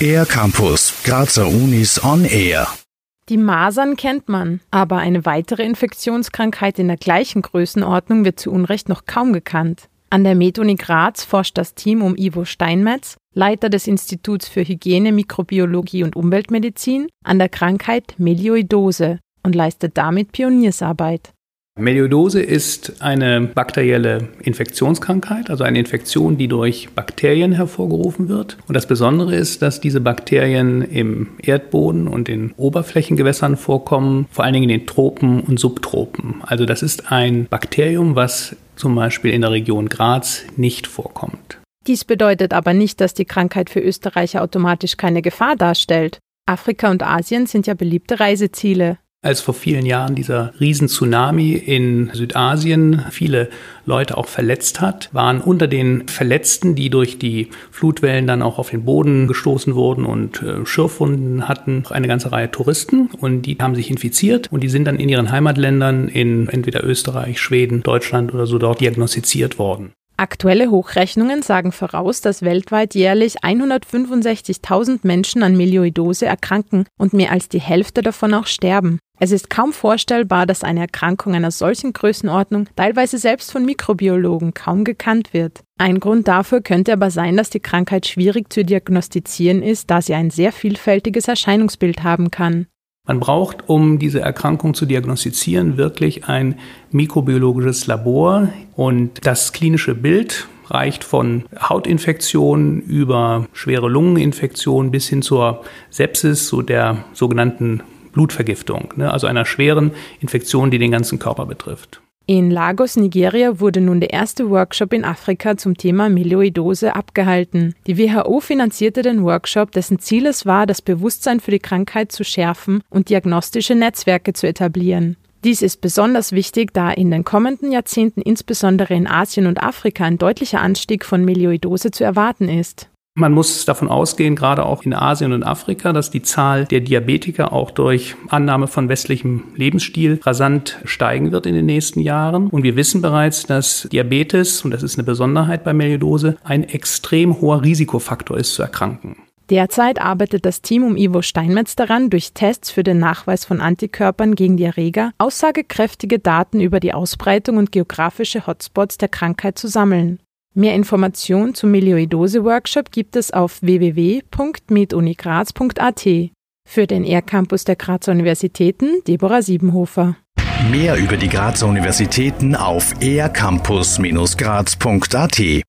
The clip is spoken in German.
Air Campus, Grazer Unis on Air. Die Masern kennt man, aber eine weitere Infektionskrankheit in der gleichen Größenordnung wird zu Unrecht noch kaum gekannt. An der MedUni Graz forscht das Team um Ivo Steinmetz, Leiter des Instituts für Hygiene, Mikrobiologie und Umweltmedizin, an der Krankheit Melioidose und leistet damit Pioniersarbeit. Meliodose ist eine bakterielle Infektionskrankheit, also eine Infektion, die durch Bakterien hervorgerufen wird. Und das Besondere ist, dass diese Bakterien im Erdboden und in Oberflächengewässern vorkommen, vor allen Dingen in den Tropen und Subtropen. Also das ist ein Bakterium, was zum Beispiel in der Region Graz nicht vorkommt. Dies bedeutet aber nicht, dass die Krankheit für Österreicher automatisch keine Gefahr darstellt. Afrika und Asien sind ja beliebte Reiseziele. Als vor vielen Jahren dieser Riesentsunami in Südasien viele Leute auch verletzt hat, waren unter den Verletzten, die durch die Flutwellen dann auch auf den Boden gestoßen wurden und äh, Schürfwunden hatten, eine ganze Reihe Touristen und die haben sich infiziert und die sind dann in ihren Heimatländern in entweder Österreich, Schweden, Deutschland oder so dort diagnostiziert worden. Aktuelle Hochrechnungen sagen voraus, dass weltweit jährlich 165.000 Menschen an Melioidose erkranken und mehr als die Hälfte davon auch sterben. Es ist kaum vorstellbar, dass eine Erkrankung einer solchen Größenordnung teilweise selbst von Mikrobiologen kaum gekannt wird. Ein Grund dafür könnte aber sein, dass die Krankheit schwierig zu diagnostizieren ist, da sie ein sehr vielfältiges Erscheinungsbild haben kann. Man braucht, um diese Erkrankung zu diagnostizieren, wirklich ein mikrobiologisches Labor und das klinische Bild reicht von Hautinfektionen über schwere Lungeninfektionen bis hin zur Sepsis, so der sogenannten Blutvergiftung, ne? also einer schweren Infektion, die den ganzen Körper betrifft. In Lagos, Nigeria, wurde nun der erste Workshop in Afrika zum Thema Melioidose abgehalten. Die WHO finanzierte den Workshop, dessen Ziel es war, das Bewusstsein für die Krankheit zu schärfen und diagnostische Netzwerke zu etablieren. Dies ist besonders wichtig, da in den kommenden Jahrzehnten insbesondere in Asien und Afrika ein deutlicher Anstieg von Melioidose zu erwarten ist. Man muss davon ausgehen, gerade auch in Asien und Afrika, dass die Zahl der Diabetiker auch durch Annahme von westlichem Lebensstil rasant steigen wird in den nächsten Jahren. Und wir wissen bereits, dass Diabetes, und das ist eine Besonderheit bei Meliodose, ein extrem hoher Risikofaktor ist zu erkranken. Derzeit arbeitet das Team um Ivo Steinmetz daran, durch Tests für den Nachweis von Antikörpern gegen die Erreger aussagekräftige Daten über die Ausbreitung und geografische Hotspots der Krankheit zu sammeln. Mehr Informationen zum Melioidose-Workshop gibt es auf www.medunigraz.at. Für den R-Campus der Grazer Universitäten Deborah Siebenhofer. Mehr über die Grazer Universitäten auf ercampus-graz.at